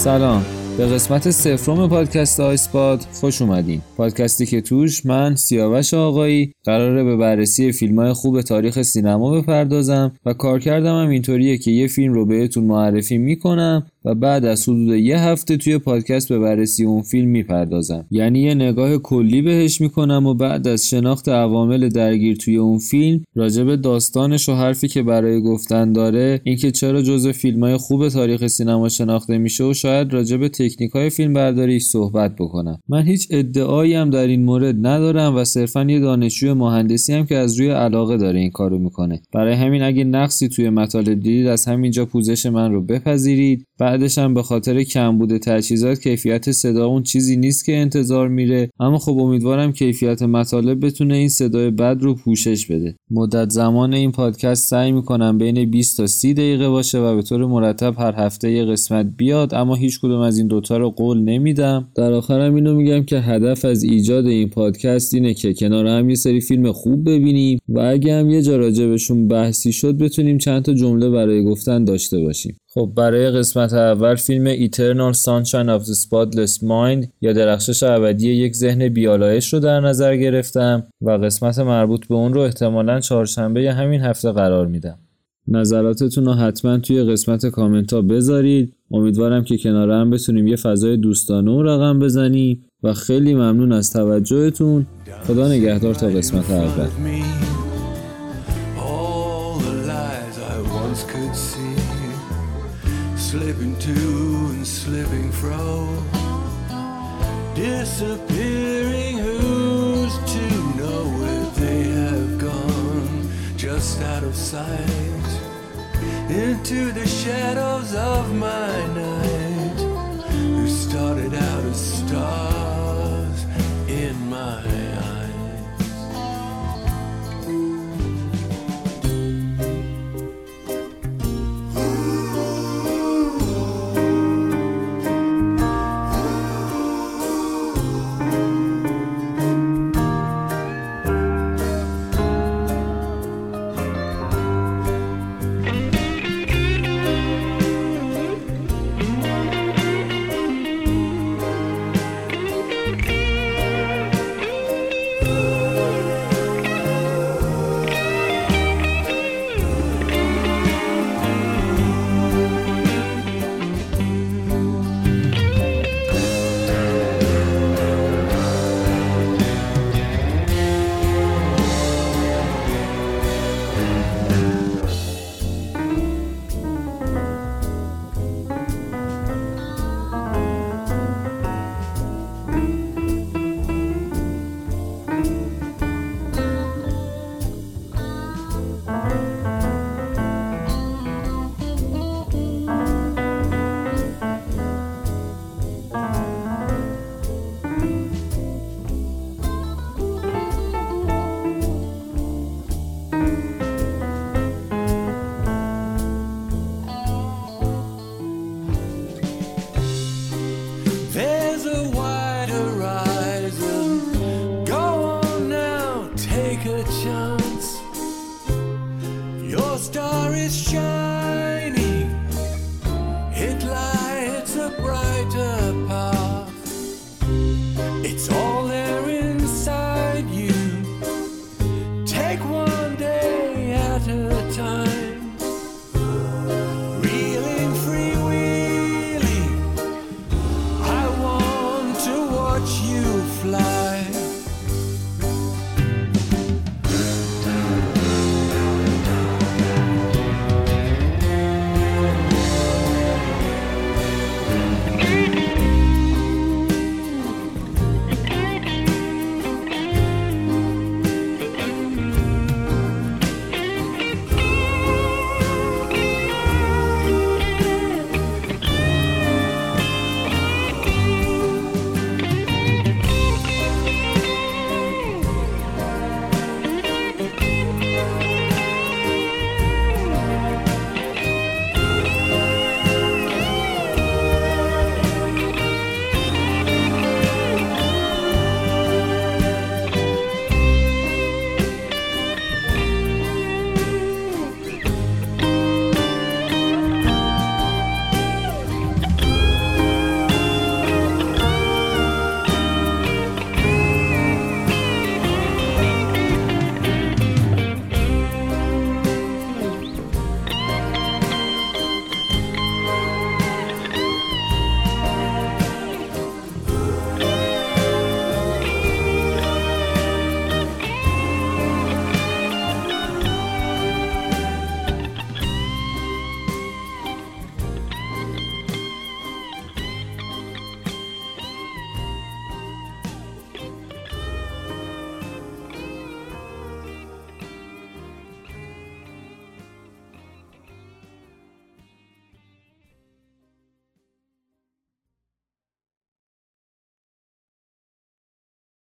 سلام. به قسمت سفروم پادکست آیسپاد خوش اومدین. پادکستی که توش من سیاوش آقایی قراره به بررسی فیلم های خوب تاریخ سینما بپردازم و کارکردم هم اینطوریه که یه فیلم رو بهتون معرفی می‌کنم و بعد از حدود یه هفته توی پادکست به بررسی اون فیلم می‌پردازم. یعنی یه نگاه کلی بهش می‌کنم و بعد از شناخت عوامل درگیر توی اون فیلم راجب داستانش و حرفی که برای گفتن داره اینکه چرا جزء فیلم های خوب تاریخ سینما شناخته میشه و شاید راجب تکنیک های فیلم برداری صحبت بکنم. من هیچ ادعایی هم در این مورد ندارم و صرفا یه دانشجوی مهندسی هم که از روی علاقه داره این کارو می‌کنه. برای همین اگه نقصی توی مطالب دیدید از همینجا پوزش من رو بپذیرید. بعدش هم به خاطر کمبود تجهیزات کیفیت صدا اون چیزی نیست که انتظار میره. اما خب امیدوارم کیفیت مطالب بتونه این صدای بد رو پوشش بده. مدت زمان این پادکست سعی می‌کنم بین 20 تا 30 دقیقه باشه و به طور مرتب هر هفته یه قسمت بیاد اما هیچ کدوم از این دوتا رو قول نمیدم. در آخرم اینو میگم که هدف از ایجاد این پادکست اینه که کنار هم یه سری فیلم خوب ببینیم و اگه هم یه جا راجبشون بحثی شد بتونیم چند تا جمله برای گفتن داشته باشیم. خب برای قسمت اول فیلم Eternal Sunshine of the Spotless Mind یا درخشش ابدی یک ذهن بیالایش رو در نظر گرفتم و قسمت مربوط به اون رو احتمالا چهارشنبه همین هفته قرار میدم. نظراتتون رو حتما توی قسمت کامنت ها بذارید. امیدوارم که کنار هم بتونیم یه فضای دوستانه و رقم بزنیم و خیلی ممنون از توجهتون. خدا نگهدار تا قسمت اول. Slipping to and slipping fro. Disappearing who's to know where they have gone? Just out of sight. Into the shadows of my night. Who started out as stars